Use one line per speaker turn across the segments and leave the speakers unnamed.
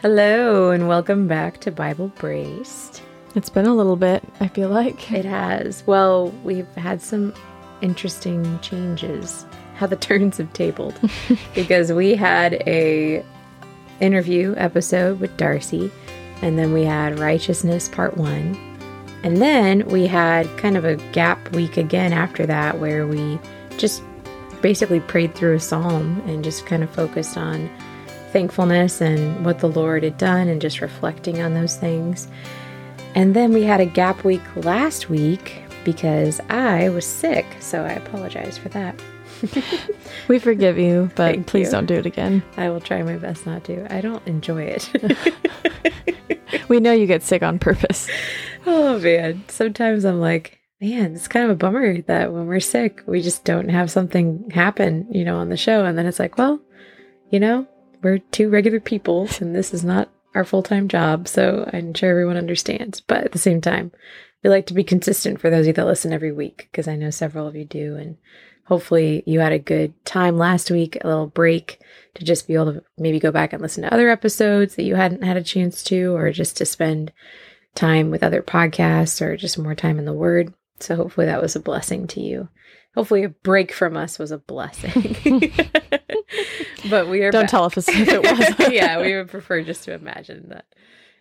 Hello, and welcome back to Bible Braced.
It's been a little bit, I feel like.
It has. Well, we've had some interesting changes, how the turns have tabled, because we had a interview episode with Darcy, and then we had Righteousness Part 1. And then we had kind of a gap week again after that where we just basically prayed through a psalm and just kind of focused on thankfulness and what the Lord had done and just reflecting on those things. And then we had a gap week last week because I was sick, so I apologize for that.
We forgive you, but
Thank
please
you.
don't do it again.
I will try my best not to. I don't enjoy it.
We know you get sick on purpose.
oh man, sometimes I'm like, man, it's kind of a bummer that when we're sick, we just don't have something happen, you know, on the show. And then it's like, well, you know, we're two regular people and this is not our full time job. So I'm sure everyone understands. But at the same time, we like to be consistent for those of you that listen every week because I know several of you do. And hopefully you had a good time last week, a little break to just be able to maybe go back and listen to other episodes that you hadn't had a chance to, or just to spend time with other podcasts or just more time in the Word. So hopefully that was a blessing to you. Hopefully a break from us was a blessing. but we are
Don't
back.
tell us if it was.
yeah, we would prefer just to imagine that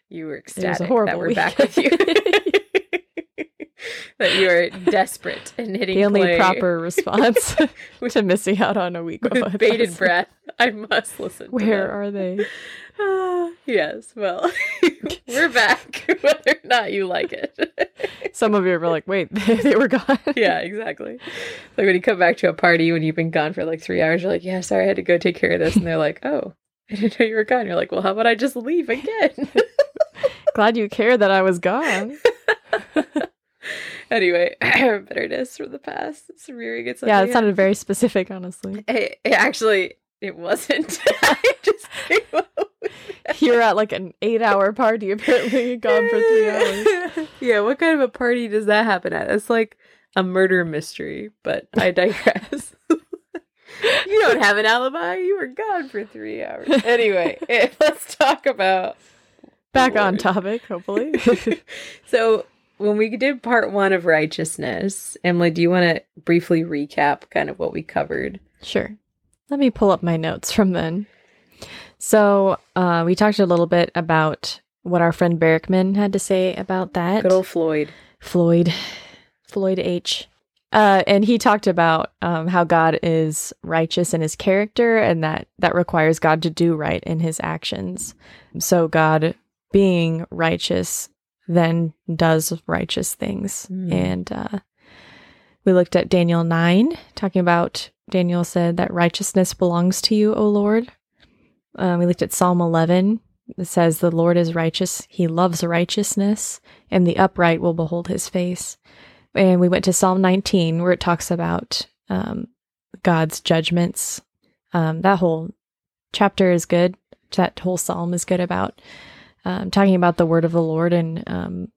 you were ecstatic that we're
week.
back with you. that you are desperate and hitting
the only
play
proper response to missing out on a week of
bated
episodes.
breath. I must listen.
Where are they?
Ah, yes, well, we're back, whether or not you like it.
Some of you were like, wait, they were gone.
yeah, exactly. Like when you come back to a party when you've been gone for like three hours, you're like, yeah, sorry, I had to go take care of this. And they're like, oh, I didn't know you were gone. You're like, well, how about I just leave again?
Glad you cared that I was gone.
anyway, bitterness from the past. It's rearing its
Yeah, it sounded very specific, honestly.
It, it actually, it wasn't. I just came up
You're at like an eight hour party, apparently, gone for three hours.
yeah, what kind of a party does that happen at? It's like a murder mystery, but I digress. you don't have an alibi. You were gone for three hours. Anyway, eh, let's talk about
Back on topic, hopefully.
so when we did part one of righteousness, Emily, do you want to briefly recap kind of what we covered?
Sure. Let me pull up my notes from then. So, uh, we talked a little bit about what our friend Barackman had to say about that.
Good old Floyd.
Floyd, Floyd H. Uh, and he talked about um, how God is righteous in his character and that that requires God to do right in his actions. So, God being righteous then does righteous things.
Hmm.
And uh, we looked at Daniel 9, talking about Daniel said that righteousness belongs to you, O Lord. Um, we looked at Psalm 11. It says, The Lord is righteous. He loves righteousness, and the upright will behold his face. And we went to Psalm 19, where it talks about um, God's judgments. Um, that whole chapter is good. That whole psalm is good about um, talking about the word of the Lord and um,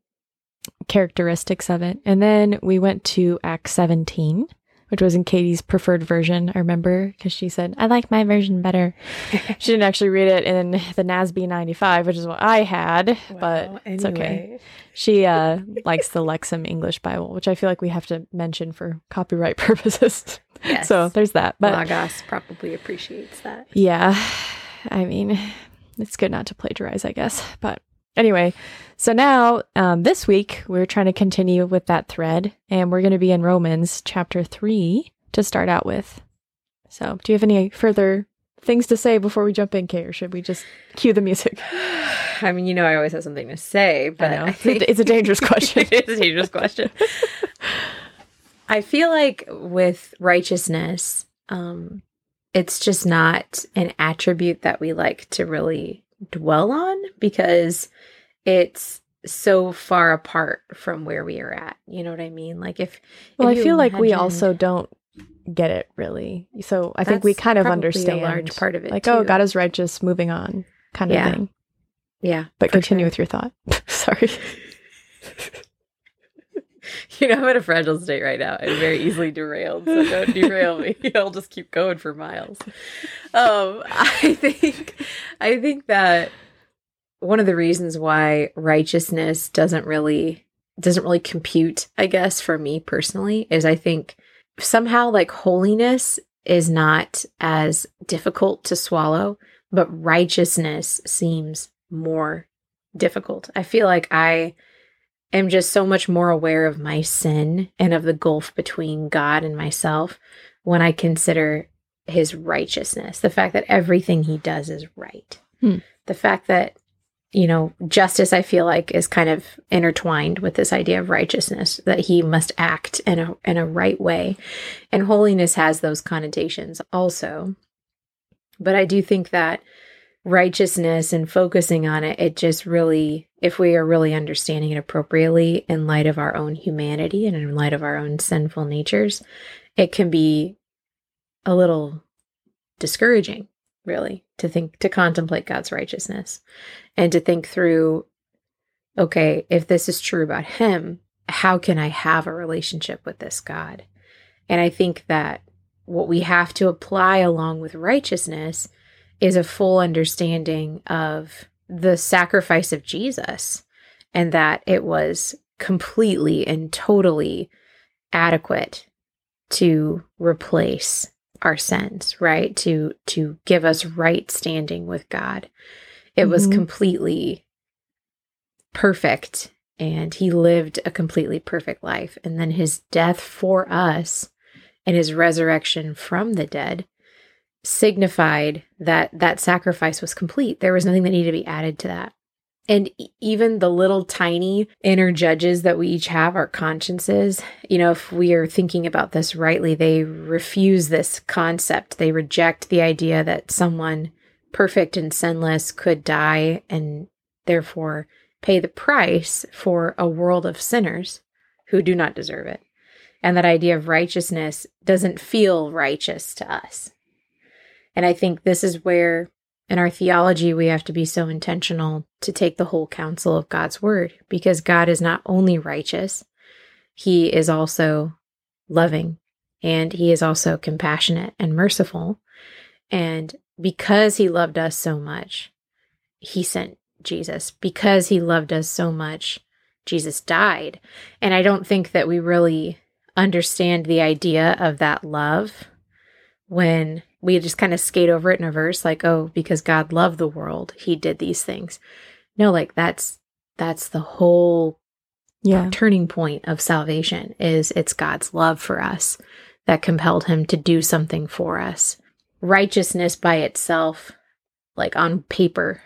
characteristics of it. And then we went to Acts 17, which was in Katie's preferred version. I remember because she said, I like my version better. she didn't actually read it in the NASB 95, which is what I had, but it's okay. She uh, likes the Lexham English Bible, which I feel like we have to mention for copyright purposes.
Yes.
So there's that. But
Logos probably appreciates that.
yeah, I mean, it's good not to plagiarize, I guess. But anyway, so now um, this week we're trying to continue with that thread, and we're going to be in Romans chapter 3 to start out with. So, do you have any further things to say before we jump in, Kay, or should we just cue the music?
I mean, you know, I always have something to say, but
I know.
I think
It's a dangerous question.
it is a dangerous question. I feel like with righteousness, um, it's just not an attribute that we like to really dwell on because it's so far apart from where we are at. You know what I mean? Like if
Well,
if
I feel like we also don't get it really. So I think we kind of
probably a
understand
large part of it,
Like, oh. God is righteous, moving on, kind of
Yeah,
thing.
yeah,
But continue
sure.
with your thought. Sorry.
You know, I'm in a fragile state right now. I'm very easily derailed, so don't derail me. I'll just keep going for miles. Um, I think, I think that one of the reasons why righteousness doesn't really doesn't really compute, I guess, for me personally, is I think somehow like holiness is not as difficult to swallow, but righteousness seems more difficult. I feel like I am just so much more aware of my sin and of the gulf between God and myself when I consider his righteousness, the fact that everything he does is right.
Hmm.
The fact that you know, justice, I feel like, is kind of intertwined with this idea of righteousness, that he must act in a in a right way. And holiness has those connotations also. But I do think that righteousness and focusing on it, it just really, if we are really understanding it appropriately in light of our own humanity and in light of our own sinful natures, it can be a little discouraging, really, to think, to contemplate God's righteousness and to think through okay, if this is true about him, how can I have a relationship with this God? And I think that what we have to apply along with righteousness is a full understanding of the sacrifice of Jesus and that it was completely and totally adequate to replace our sins, right? To to give us right standing with God. It mm-hmm. was completely perfect and he lived a completely perfect life. And then his death for us and his resurrection from the dead signified that that sacrifice was complete. There was nothing that needed to be added to that. And even the little tiny inner judges that we each have, our consciences, you know, if we are thinking about this rightly, they refuse this concept. They reject the idea that someone perfect and sinless could die and therefore pay the price for a world of sinners who do not deserve it. And that idea of righteousness doesn't feel righteous to us. And I think this is where in our theology we have to be so intentional to take the whole counsel of God's word because God is not only righteous, he is also loving and he is also compassionate and merciful. And because he loved us so much, he sent Jesus. Because he loved us so much, Jesus died. And I don't think that we really understand the idea of that love when we just kind of skate over it in a verse like, oh, because God loved the world, he did these things. No, like that's that's the whole yeah. turning point of salvation is it's God's love for us that compelled him to do something for us righteousness by itself, like on paper,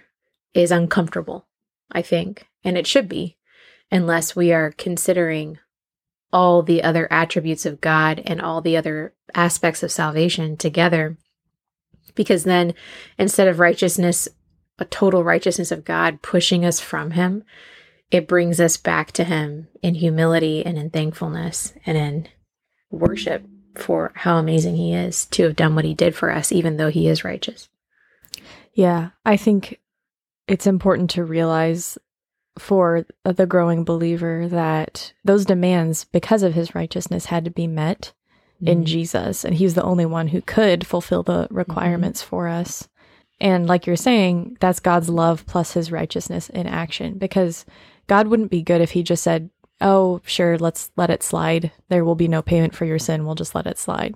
is uncomfortable, I think. And it should be, unless we are considering all the other attributes of God and all the other aspects of salvation together. Because then instead of righteousness, a total righteousness of God pushing us from Him, it brings us back to Him in humility and in thankfulness and in worship for how amazing he is to have done what he did for us, even though he is righteous.
Yeah, I think it's important to realize for the growing believer that those demands, because of his righteousness, had to be met mm-hmm. in Jesus. And he's the only one who could fulfill the requirements mm-hmm. for us. And like you're saying, that's God's love plus his righteousness in action because God wouldn't be good if he just said, oh, sure, let's let it slide. There will be no payment for your sin. We'll just let it slide.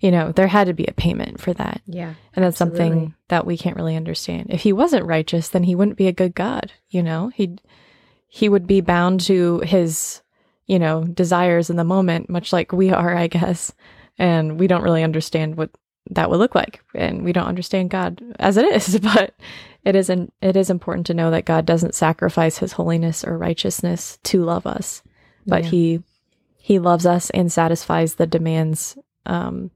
You know, there had to be a payment for that.
Yeah.
And that's absolutely. something that we can't really understand. If he wasn't righteous, then he wouldn't be a good God, you know? He'd he would be bound to his, you know, desires in the moment, much like we are, I guess. And we don't really understand what that would look like. And we don't understand God as it is, but it isn't it is important to know that God doesn't sacrifice his holiness or righteousness to love us, but yeah. he he loves us and satisfies the demands um,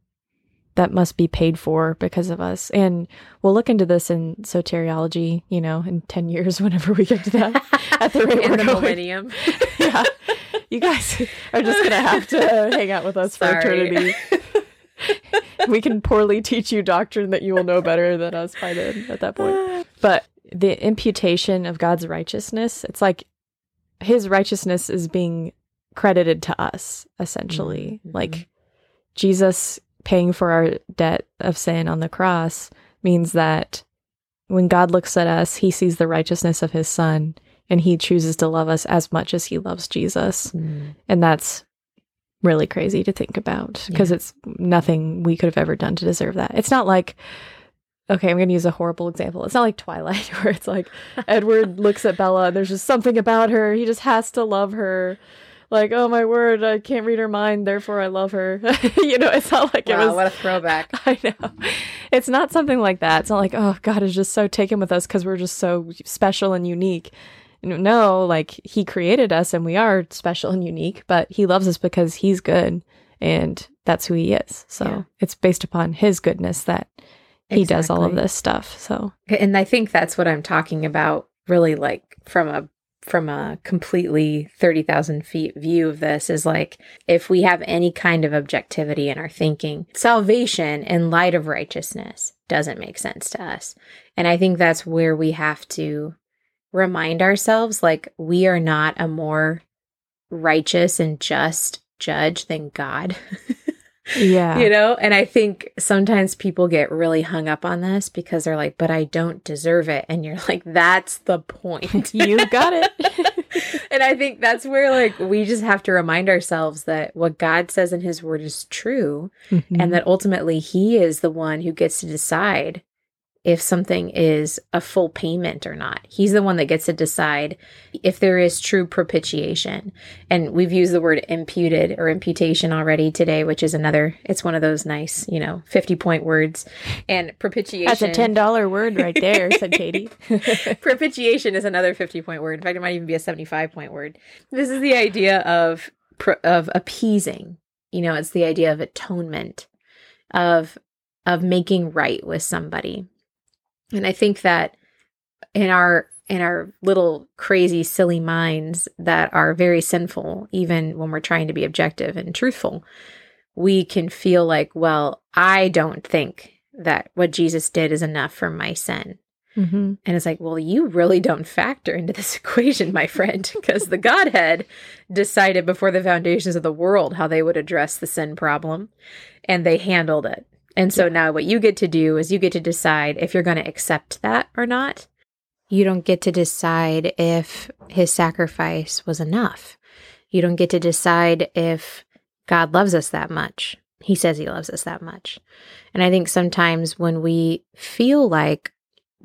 that must be paid for because of us. And we'll look into this in soteriology, you know, in 10 years, whenever we get to that
at the rate in we're the going. millennium.
yeah. You guys are just going to have to hang out with us Sorry. for eternity. we can poorly teach you doctrine that you will know better than us by then at that point. But the imputation of God's righteousness, it's like his righteousness is being credited to us, essentially. Mm-hmm. Like Jesus paying for our debt of sin on the cross means that when God looks at us, he sees the righteousness of his son and he chooses to love us as much as he loves Jesus.
Mm.
And that's really crazy to think about because
Yeah.
it's nothing we could have ever done to deserve that. It's not like okay, I'm going to use a horrible example. It's not like Twilight where it's like Edward looks at Bella and there's just something about her. He just has to love her. Like, oh my word, I can't read her mind, therefore I love her. you know, it's not like it
Wow,
was
what a throwback.
I know. It's not something like that. It's not like, oh, God is just so taken with us because we're just so special and unique. No, like He created us and we are special and unique, but He loves us because He's good and that's who He is. So
Yeah.
it's based upon His goodness that He does all of this stuff. So,
and i think that's what i'm talking about really like from a from a completely 30,000 feet view of this is like if we have any kind of objectivity in our thinking salvation in light of righteousness doesn't make sense to us. And i think that's where we have to remind ourselves like we are not a more righteous and just judge than god
yeah.
you know and i think sometimes people get really hung up on this because they're like but i don't deserve it and you're like that's the point
you got it.
and i think that's where like we just have to remind ourselves that what god says in his word is true
Mhm.
and that ultimately he is the one who gets to decide if something is a full payment or not. He's the one that gets to decide if there is true propitiation. And we've used the word imputed or imputation already today, which is another, it's one of those nice, you know, 50 point words. And propitiation.
That's a $10 word right there, said Katie.
propitiation is another 50 point word. In fact, it might even be a 75 point word. This is the idea of of appeasing. You know, it's the idea of atonement, of of making right with somebody. And I think that in our in our little crazy silly minds that are very sinful even when we're trying to be objective and truthful, we can feel like, well, I don't think that what Jesus did is enough for my sin.
hmm
And it's like, well, you really don't factor into this equation, my friend, because the Godhead decided before the foundations of the world how they would address the sin problem, and they handled it. And so now what you get to do is you get to decide if you're going to accept that or not. You don't get to decide if his sacrifice was enough. You don't get to decide if God loves us that much. He says he loves us that much. And I think sometimes when we feel like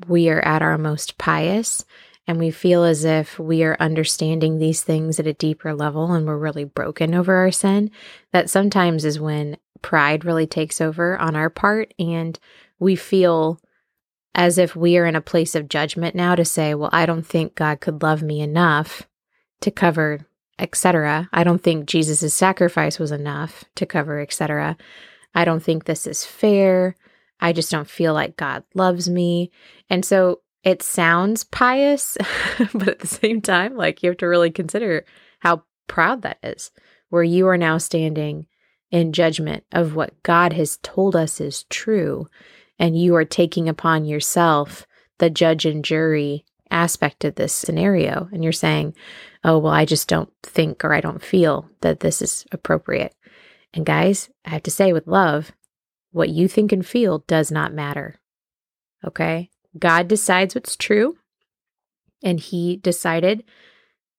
we are at our most pious and we feel as if we are understanding these things at a deeper level and we're really broken over our sin, that sometimes is when pride really takes over on our part and we feel as if we are in a place of judgment now to say, well, I don't think God could love me enough to cover etc. I don't think Jesus' sacrifice was enough to cover etc. I don't think this is fair. I just don't feel like God loves me. And so it sounds pious, but at the same time, like you have to really consider how proud that is, where you are now standing in judgment of what God has told us is true. And you are taking upon yourself the judge and jury aspect of this scenario. And you're saying, oh, well, I just don't think or I don't feel that this is appropriate. And guys, I have to say with love, what you think and feel does not matter. Okay? God decides what's true. And He decided,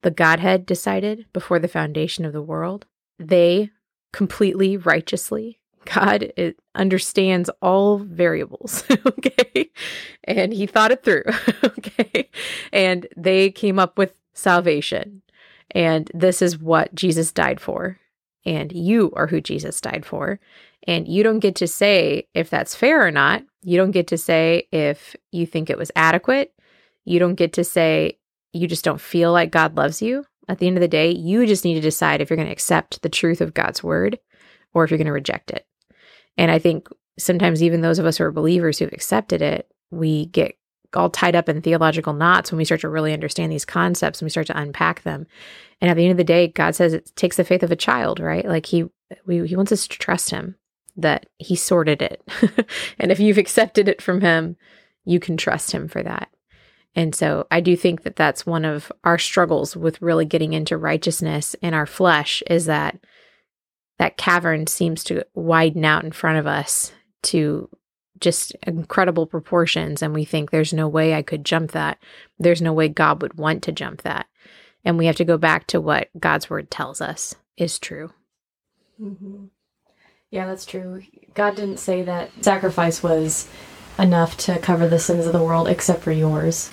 the Godhead decided before the foundation of the world. They completely righteously, God understands all variables. okay? And He thought it through. okay? And they came up with salvation. And this is what Jesus died for. And you are who Jesus died for. And you don't get to say if that's fair or not. You don't get to say if you think it was adequate. You don't get to say you just don't feel like God loves you. At the end of the day, you just need to decide if you're going to accept the truth of God's word or if you're going to reject it. And I think sometimes even those of us who are believers who've accepted it, we get all tied up in theological knots when we start to really understand these concepts and we start to unpack them. And at the end of the day, God says it takes the faith of a child, right? Like he we, he wants us to trust him that he sorted it. and if you've accepted it from him, you can trust him for that. And so I do think that that's one of our struggles with really getting into righteousness in our flesh is that that cavern seems to widen out in front of us to just incredible proportions and we think there's no way I could jump that. There's no way God would want to jump that. And we have to go back to what God's word tells us is true.
Mm-hmm. Yeah, that's true. God didn't say that sacrifice was enough to cover the sins of the world except for yours.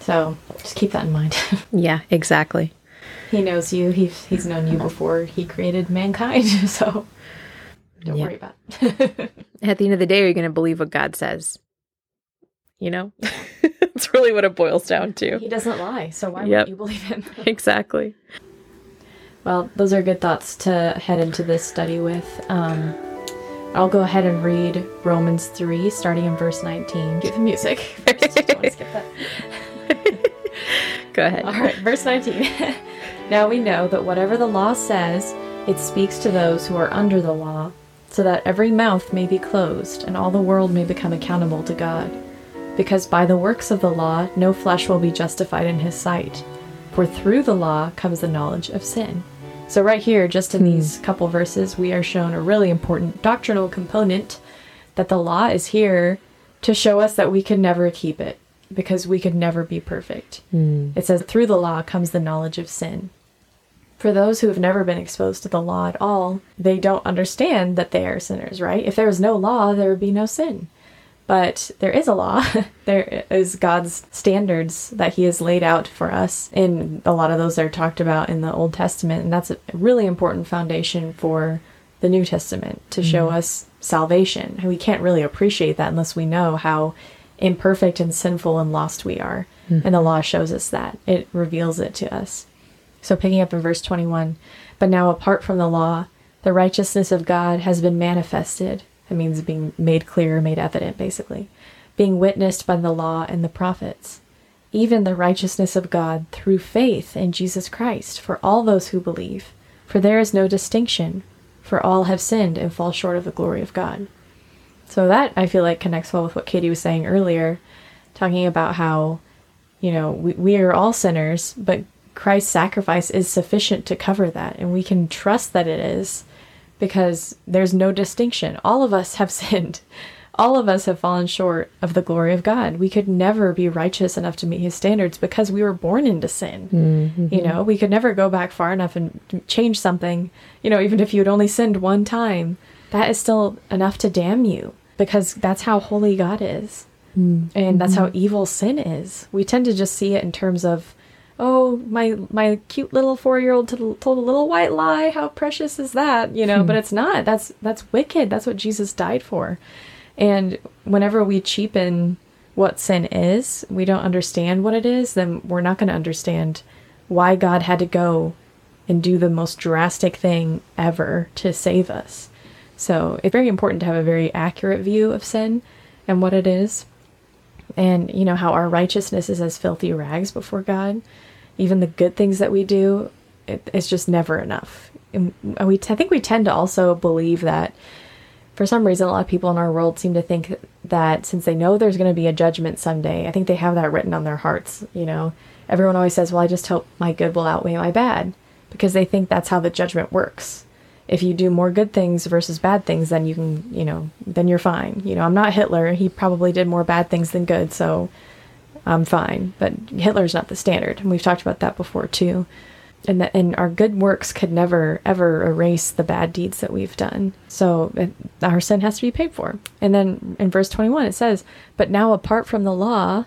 So just keep that in mind.
yeah, exactly.
He knows you. He's he's known you before he created mankind. So don't yeah. worry about
it. At the end of the day, are you going to believe what God says? You know, that's really what it boils down to.
He doesn't lie, so why yep. would you believe him?
exactly.
Well, those are good thoughts to head into this study with. Um, I'll go ahead and read Romans 3, starting in verse 19. Get the music.
go ahead.
All right, verse 19. now we know that whatever the law says, it speaks to those who are under the law, so that every mouth may be closed and all the world may become accountable to God. Because by the works of the law, no flesh will be justified in his sight. For through the law comes the knowledge of sin. So, right here, just in these hmm. couple verses, we are shown a really important doctrinal component that the law is here to show us that we can never keep it because we could never be perfect. Mm. It says, through the law comes the knowledge of sin. For those who have never been exposed to the law at all, they don't understand that they are sinners, right? If there was no law, there would be no sin. But there is a law. there is God's standards that He has laid out for us. And a lot of those are talked about in the Old Testament. And that's a really important foundation for the New Testament to mm-hmm. show us salvation. We can't really appreciate that unless we know how imperfect and sinful and lost we are. Mm-hmm. And the law shows us that, it reveals it to us. So, picking up in verse 21, but now apart from the law, the righteousness of God has been manifested it means being made clear, made evident, basically. Being witnessed by the law and the prophets. Even the righteousness of God through faith in Jesus Christ for all those who believe. For there is no distinction, for all have sinned and fall short of the glory of God. So that I feel like connects well with what Katie was saying earlier, talking about how, you know, we, we are all sinners, but Christ's sacrifice is sufficient to cover that, and we can trust that it is because there's no distinction. All of us have sinned. All of us have fallen short of the glory of God. We could never be righteous enough to meet his standards because we were born into sin. Mm-hmm. You know, we could never go back far enough and change something. You know, even if you had only sinned one time, that is still enough to damn you because that's how holy God is. Mm-hmm. And that's how evil sin is. We tend to just see it in terms of oh my my cute little four year old told a little white lie. How precious is that? You know hmm. but it's not. That's that's wicked. That's what jesus died for. And whenever we cheapen what sin is we don't understand what it is then we're not going to understand why god had to go and do the most drastic thing ever to save us. So it's very important to have a very accurate view of sin and what it is. And you know how our righteousness is as filthy rags before god even the good things that we do, it, it's just never enough. And we, I think we tend to also believe that for some reason, a lot of people in our world seem to think that since they know there's going to be a judgment someday, I think they have that written on their hearts. You know, everyone always says, Well, I just hope my good will outweigh my bad because they think that's how the judgment works. If you do more good things versus bad things, then you can, you know, then you're fine. You know, I'm not Hitler. He probably did more bad things than good. So I'm fine. But Hitler's not the standard, and we've talked about that before too. And that, and our good works could never ever erase the bad deeds that we've done. So it, our sin has to be paid for. And then in verse 21 it says, "But now apart from the law,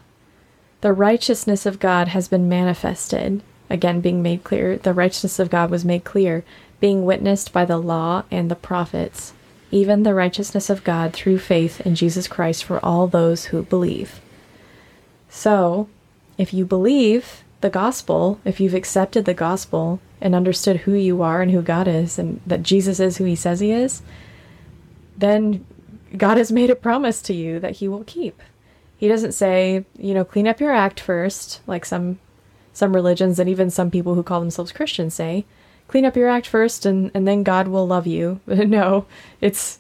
the righteousness of God has been manifested." Again, being made clear, the righteousness of God was made clear, being witnessed by the law and the prophets, even the righteousness of God through faith in Jesus Christ for all those who believe. So, if you believe the gospel, if you've accepted the gospel and understood who you are and who God is and that Jesus is who he says he is, then God has made a promise to you that he will keep. He doesn't say, you know, clean up your act first, like some some religions and even some people who call themselves Christians say, clean up your act first and, and then God will love you. no, it's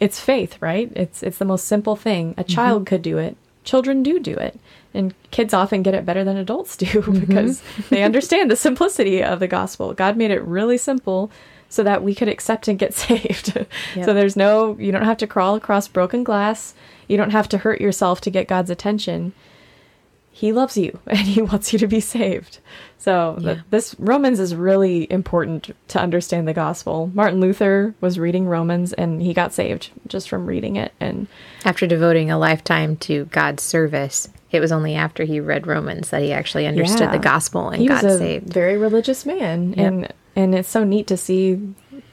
it's faith, right? It's it's the most simple thing. A child mm-hmm. could do it. Children do do it and kids often get it better than adults do mm-hmm. because they understand the simplicity of the gospel. God made it really simple so that we could accept and get saved. So there's no, you don't have to crawl across broken glass. You don't have to hurt yourself to get God's attention. He loves you and he wants you to be saved. So
Yeah.
th- this Romans is really important to understand the gospel. Martin Luther was reading Romans and he got saved just from reading it. And
After devoting a lifetime to God's service, it was only after he read Romans that he actually understood
Yeah.
the gospel and
he
got
was a
saved.
very religious man, and and it's so neat to see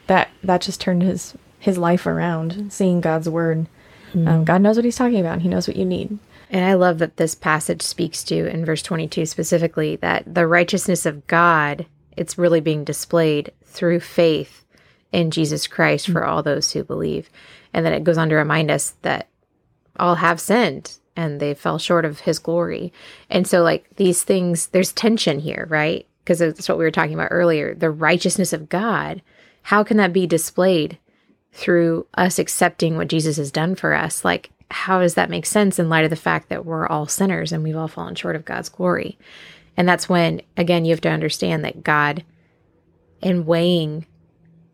that that just turned his his life around. Seeing God's word,
Hmm.
um, God knows what He's talking about. And He knows what you need.
And I love that this passage speaks to, in verse 22 specifically, that the righteousness of God, it's really being displayed through faith in Jesus Christ for all those who believe. And then it goes on to remind us that all have sinned and they fell short of his glory. And so, like, these things, there's tension here, right? Because that's what we were talking about earlier. The righteousness of God, how can that be displayed through us accepting what Jesus has done for us? Like, how does that make sense in light of the fact that we're all sinners and we've all fallen short of God's glory? And that's when, again, you have to understand that God, in weighing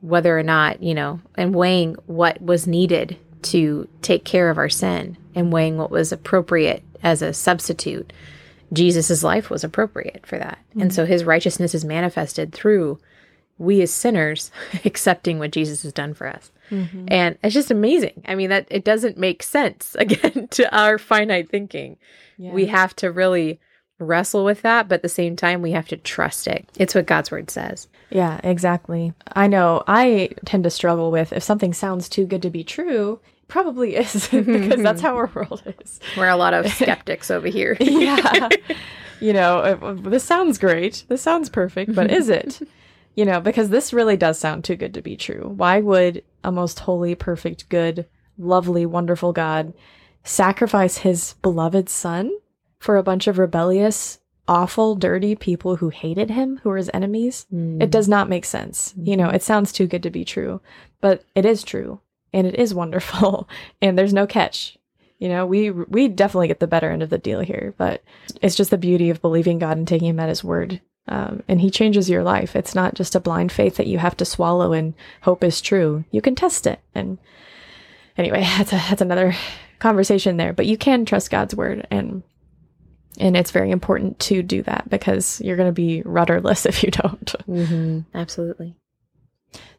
whether or not, you know, and weighing what was needed to take care of our sin and weighing what was appropriate as a substitute, Jesus' life was appropriate for that. And so mm-hmm. his righteousness is manifested through we as sinners accepting what Jesus has done for us. Mm-hmm. And it's just amazing. I mean, that it doesn't make sense again to our finite thinking. We have to really wrestle with that, but at the same time, we have to trust it. It's what God's word says.
Yeah, exactly. I know. I tend to struggle with if something sounds too good to be true. Probably is because that's how our world is.
We're a lot of skeptics over here.
yeah. You know, this sounds great. This sounds perfect, but is it? You know, because this really does sound too good to be true. Why would a most holy, perfect, good, lovely, wonderful God sacrifice his beloved son for a bunch of rebellious, awful, dirty people who hated him, who were his enemies? Hmm. It does not make sense. You know, it sounds too good to be true, but it is true and it is wonderful and there's no catch. You know, we we definitely get the better end of the deal here, but it's just the beauty of believing God and taking him at his word. Um, and he changes your life. It's not just a blind faith that you have to swallow and hope is true. You can test it. And anyway, that's a, that's another conversation there. But you can trust God's word, and and it's very important to do that because you're going to be rudderless if you don't.
hmm Absolutely.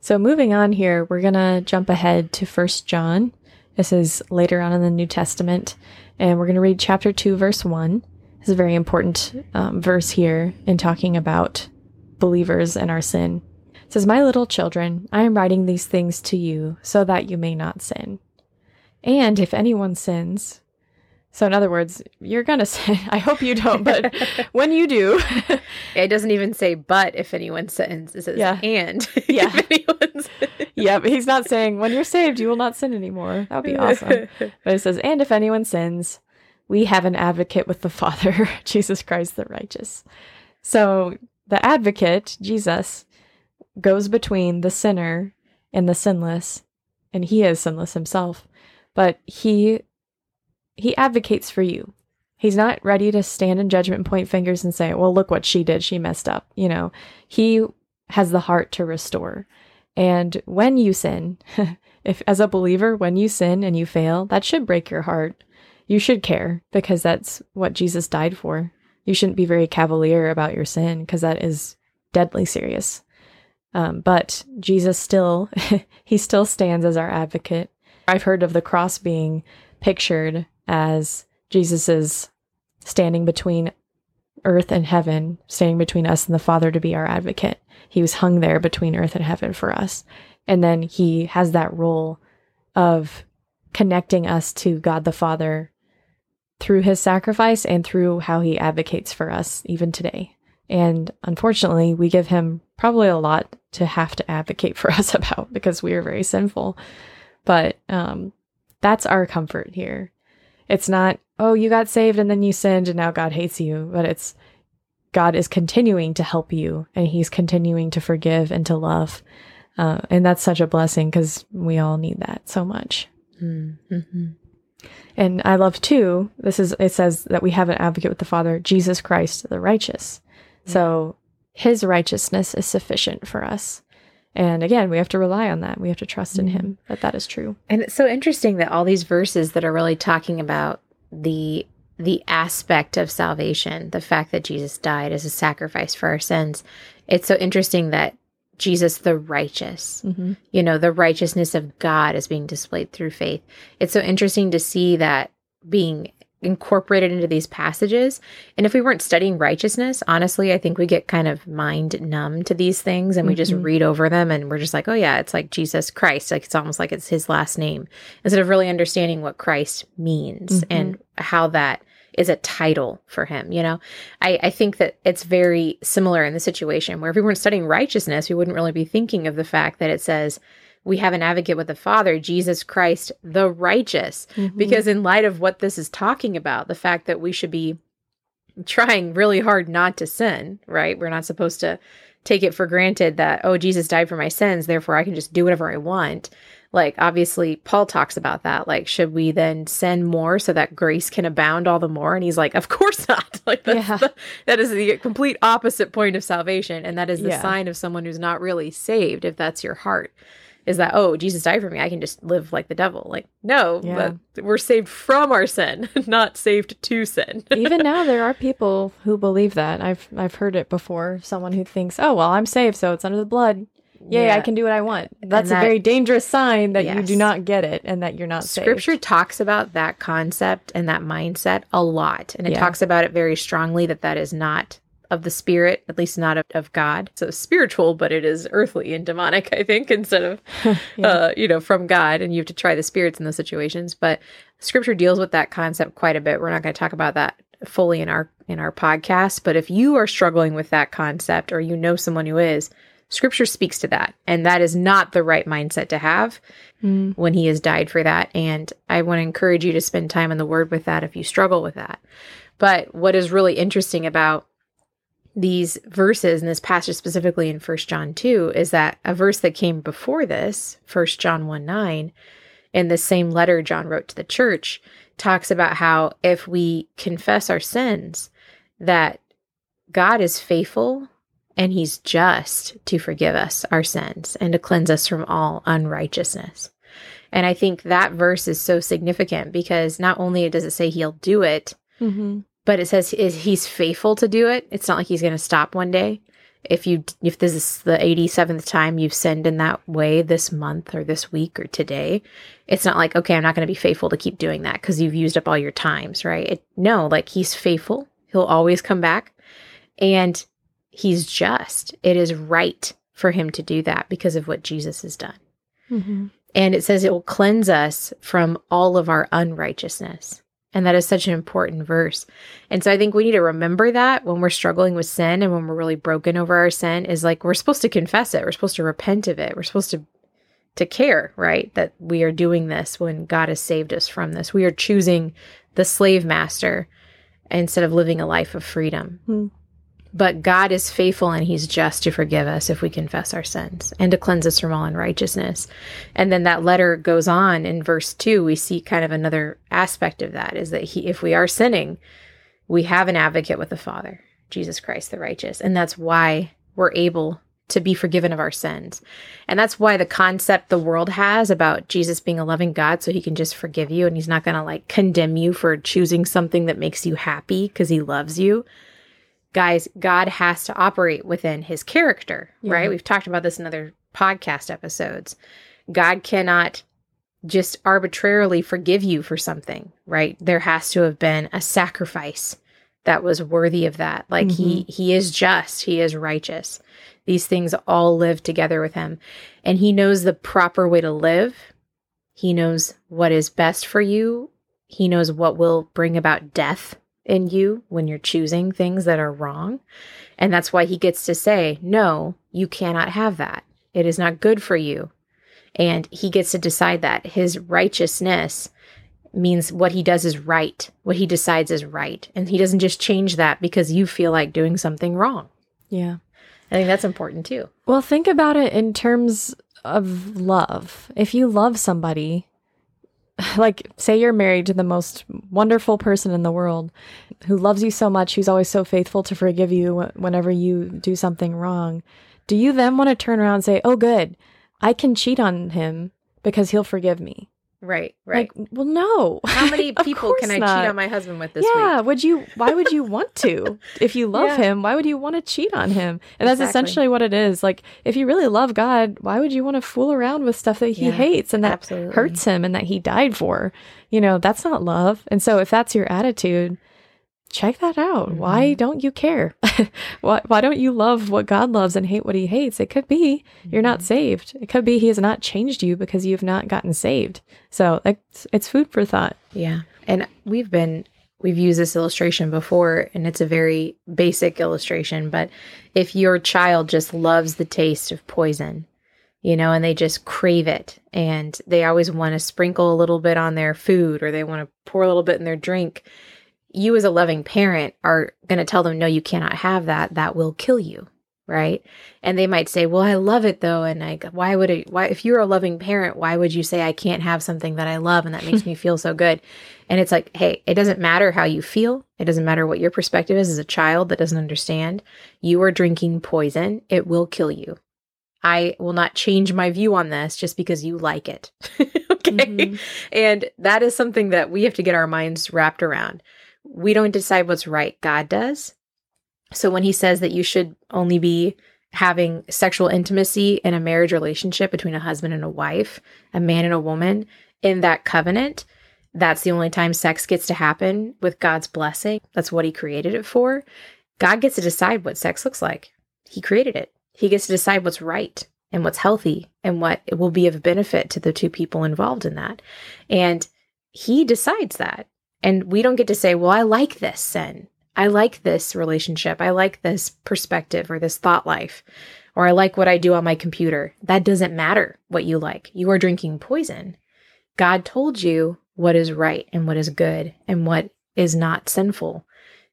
So moving on here, we're gonna jump ahead to First John. This is later on in the New Testament, and we're gonna read chapter two, verse one. This is a very important um, verse here in talking about believers and our sin. It says, "My little children, I am writing these things to you so that you may not sin. And if anyone sins." So, in other words, you're gonna sin. I hope you don't, but when you do,
It doesn't even say but if anyone sins. It says
Yeah.
and
Yeah.
if anyone sins.
yeah, but he's not saying when you're saved, you will not sin anymore. That would be awesome. But it says, and if anyone sins, we have an advocate with the Father, Jesus Christ the righteous. So the advocate, Jesus, goes between the sinner and the sinless, and he is sinless himself. But he he advocates for you. He's not ready to stand in judgment and point fingers and say, "Well, look what she did. She messed up." You know, he has the heart to restore. And when you sin, if as a believer, when you sin and you fail, that should break your heart. You should care because that's what Jesus died for. You shouldn't be very cavalier about your sin because that is deadly serious. Um, but Jesus still, he still stands as our advocate. I've heard of the cross being pictured as Jesus's standing between earth and heaven, standing between us and the Father to be our advocate. He was hung there between earth and heaven for us. And then he has that role of connecting us to God the Father through his sacrifice and through how he advocates for us even today. And unfortunately, we give him probably a lot to have to advocate for us about because we are very sinful. But um, that's our comfort here. It's not, oh, you got saved and then you sinned and now God hates you, but it's God is continuing to help you and he's continuing to forgive and to love. Uh, and that's such a blessing because we all need that so much.
Mm-hmm.
And I love too, this is, it says that we have an advocate with the Father, Jesus Christ, the righteous. So his righteousness is sufficient for us. And again, we have to rely on that. We have to trust in
Mhm.
him that that is true.
And it's so interesting that all these verses that are really talking about the the aspect of salvation, the fact that Jesus died as a sacrifice for our sins. It's so interesting that Jesus the righteous,
Mm-hmm.
you know, the righteousness of God is being displayed through faith. It's so interesting to see that being incorporated into these passages. And if we weren't studying righteousness, honestly, I think we get kind of mind numb to these things and we just
Mhm.
read over them and we're just like, oh, yeah, it's like Jesus Christ. Like it's almost like it's his last name instead of really understanding what Christ means
Mhm.
and how that is a title for him. You know, I, I think that it's very similar in the situation where if we weren't studying righteousness, we wouldn't really be thinking of the fact that it says, we have an advocate with the Father, Jesus Christ, the righteous.
Mm-hmm.
Because, in light of what this is talking about, the fact that we should be trying really hard not to sin, right? We're not supposed to take it for granted that, oh, Jesus died for my sins, therefore I can just do whatever I want. Like, obviously, Paul talks about that. Like, should we then send more so that grace can abound all the more? And he's like, of course not. like, that's
Yeah.
the, that is the complete opposite point of salvation. And that is the
Yeah.
sign of someone who's not really saved, if that's your heart is that oh jesus died for me i can just live like the devil like no
Yeah.
but we're saved from our sin not saved to sin
Even now, there are people who believe that. I've I've heard it before. Someone who thinks, "Oh, well, I'm saved, so it's under the blood. Yay, I can do what I want." That's
that-
a very dangerous sign that you do not get it and that you're not
scripture
saved.
talks about that concept and that mindset a lot and it
Yeah.
talks about it very strongly that that is not of the spirit at least not of, of god so spiritual but it is earthly and demonic i think instead of
Yeah.
uh, you know, from God, and you have to try the spirits in those situations. But Scripture deals with that concept quite a bit. We're not going to talk about that fully in our in our podcast. But if you are struggling with that concept, or you know someone who is, Scripture speaks to that, and that is not the right mindset to have
Mm.
when He has died for that. And I want to encourage you to spend time in the Word with that if you struggle with that. But what is really interesting about these verses and this passage specifically in First John 2 is that a verse that came before this, First John 1 9, in the same letter John wrote to the church, talks about how if we confess our sins, that God is faithful and he's just to forgive us our sins and to cleanse us from all unrighteousness. And I think that verse is so significant because not only does it say he'll do it,
Mhm.
but it says is he's faithful to do it. It's not like he's going to stop one day. If you if this is the 87th time you've sinned in that way this month or this week or today, it's not like okay, I'm not going to be faithful to keep doing that cuz you've used up all your times, right? It, no, like he's faithful. He'll always come back and he's just. It is right for him to do that because of what Jesus has done.
Mhm.
And it says it will cleanse us from all of our unrighteousness. And that is such an important verse. And so I think we need to remember that when we're struggling with sin and when we're really broken over our sin is like we're supposed to confess it. We're supposed to repent of it. We're supposed to to care, right? That we are doing this when God has saved us from this. We are choosing the slave master instead of living a life of freedom.
Hmm.
But God is faithful and he's just to forgive us if we confess our sins and to cleanse us from all unrighteousness. And then that letter goes on in verse 2, we see kind of another aspect of that is that he if we are sinning, we have an advocate with the Father, Jesus Christ the righteous. And that's why we're able to be forgiven of our sins. And that's why the concept the world has about Jesus being a loving God so he can just forgive you and he's not going to like condemn you for choosing something that makes you happy because he loves you. Guys, God has to operate within his character,
Yeah.
right? We've talked about this in other podcast episodes. God cannot just arbitrarily forgive you for something, right? There has to have been a sacrifice that was worthy of that. Like he mm-hmm. he is just, he is righteous. These things all live together with him and he knows the proper way to live. He knows what is best for you. He knows what will bring about death in you when you're choosing things that are wrong. And that's why he gets to say, "No, you cannot have that. It is not good for you." And he gets to decide that his righteousness means what he does is right. What he decides is right. And he doesn't just change that because you feel like doing something wrong.
Yeah.
I think that's important too.
Well, think about it in terms of love. If you love somebody, like say you're married to the most wonderful person in the world who loves you so much, who's always so faithful to forgive you whenever you do something wrong, do you then want to turn around and say, oh, good, I can cheat on him because he'll forgive me?
Right, right.
Like, well, no.
How many people can I
not.
cheat on my husband with this
yeah,
week?
would you? Why would you want to? if you love
Yeah.
him, why would you want to cheat on him? And that's
Exactly.
essentially what it is. Like, if you really love God, why would you want to fool around with stuff that He
Yeah,
hates and that
absolutely.
hurts Him and that He died for? You know, that's not love. And so, if that's your attitude, check that out. Why
Mhm.
don't you care? why Why don't you love what God loves and hate what He hates? It could be you're
Mm-hmm.
not saved. It could be He has not changed you because you've not gotten saved. So, it's, it's food for thought.
Yeah. And we've been we've used this illustration before and it's a very basic illustration, but if your child just loves the taste of poison, you know, and they just crave it and they always want to sprinkle a little bit on their food or they want to pour a little bit in their drink, you as a loving parent are going to tell them no you cannot have that. That will kill you right? And they might say well i love it though and like why would it why if you're a loving parent why would you say i can't have something that i love and that makes me feel so good and it's like hey it doesn't matter how you feel. It doesn't matter what your perspective is as a child that doesn't understand. You are drinking poison. It will kill you. I will not change my view on this just because you like it. Okay?
Mhm.
and that is something that we have to get our minds wrapped around. We don't decide what's right, God does. So when he says that you should only be having sexual intimacy in a marriage relationship between a husband and a wife, a man and a woman, in that covenant, that's the only time sex gets to happen with God's blessing. That's what he created it for. God gets to decide what sex looks like. He created it. He gets to decide what's right and what's healthy and what will be of benefit to the two people involved in that. And he decides that. And we don't get to say, well, I like this sin. I like this relationship. I like this perspective or this thought life, or I like what I do on my computer. That doesn't matter what you like. You are drinking poison. God told you what is right and what is good and what is not sinful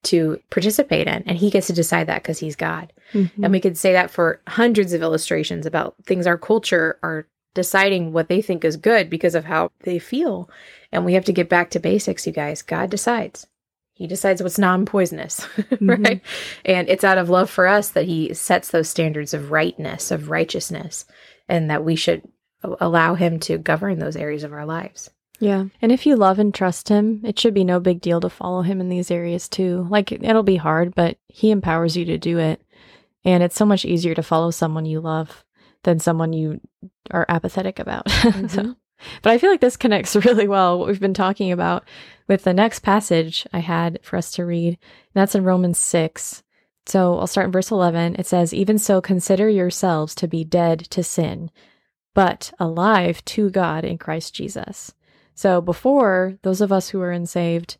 to participate in. And he gets to decide that because he's God.
Mhm.
And we could say that for hundreds of illustrations about things our culture are deciding what they think is good because of how they feel. And we have to get back to basics, you guys. God decides. He decides what's non poisonous, mm-hmm. right? And it's out of love for us that He sets those standards of rightness, of righteousness, and that we should allow Him to govern those areas of our lives.
Yeah. And if you love and trust him, it should be no big deal to follow him in these areas too. Like it'll be hard, but he empowers you to do it. And it's so much easier to follow someone you love than someone you are apathetic about. so,
Mhm.
but I feel like this connects really well what we've been talking about with the next passage I had for us to read. And that's in Romans 6. So I'll start in verse 11. It says, Even so, consider yourselves to be dead to sin, but alive to God in Christ Jesus. So before, those of us who are unsaved,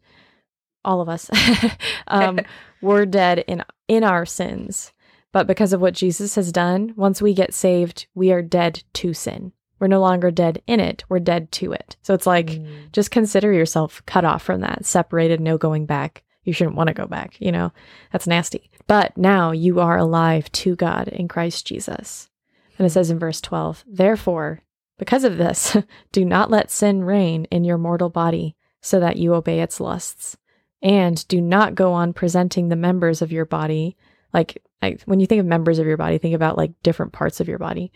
all of us, um, were dead in in our sins. But because of what Jesus has done, once we get saved, we are dead to sin. We're no longer dead in it, we're dead to it. So it's like
Mm.
just consider yourself cut off from that, separated, no going back. You shouldn't want to go back, you know? That's nasty. But now you are alive to God in Christ Jesus. And it says in verse 12, Therefore, because of this, do not let sin reign in your mortal body so that you obey its lusts. And do not go on presenting the members of your body, like I, when you think of members of your body, think about like different parts of your body,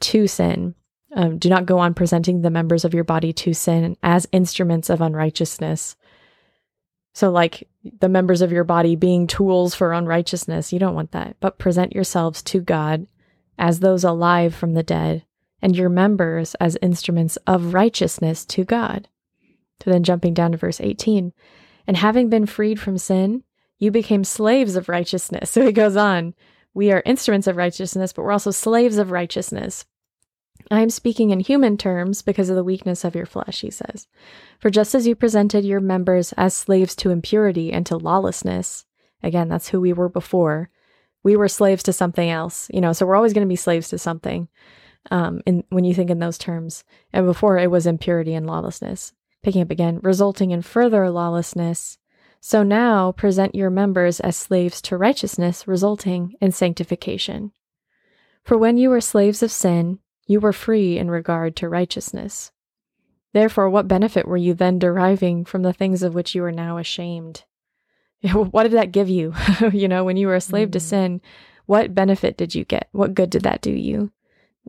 to sin. Um, do not go on presenting the members of your body to sin as instruments of unrighteousness. So, like the members of your body being tools for unrighteousness, you don't want that. But present yourselves to God as those alive from the dead, and your members as instruments of righteousness to God. So, then jumping down to verse 18, and having been freed from sin, you became slaves of righteousness. So he goes on, we are instruments of righteousness, but we're also slaves of righteousness. I am speaking in human terms because of the weakness of your flesh, he says. For just as you presented your members as slaves to impurity and to lawlessness, again, that's who we were before, we were slaves to something else, you know, so we're always going to be slaves to something um, in, when you think in those terms. And before it was impurity and lawlessness. Picking up again, resulting in further lawlessness. So now present your members as slaves to righteousness, resulting in sanctification. For when you were slaves of sin, you were free in regard to righteousness. Therefore, what benefit were you then deriving from the things of which you are now ashamed? What did that give you? you know, when you were a slave to
Mm.
sin, what benefit did you get? What good did that do you?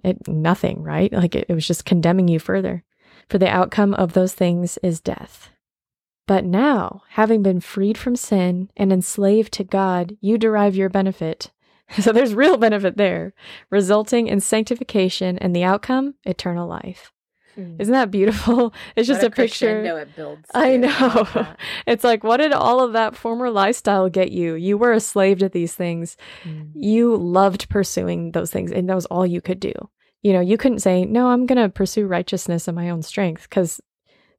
It, nothing, right? Like it, it was just condemning you further. For the outcome of those things is death. But now, having been freed from sin and enslaved to God, you derive your benefit. So there's real benefit there, resulting in sanctification and the outcome, eternal life.
Hmm.
Isn't that beautiful? It's just
What
a, picture.
crescendo it builds.
I know.
that.
It's like, what did all of that former lifestyle get you? You were a slave to these things.
Mm.
You loved pursuing those things, and that was all you could do. You know, you couldn't say, no, I'm going to pursue righteousness in my own strength because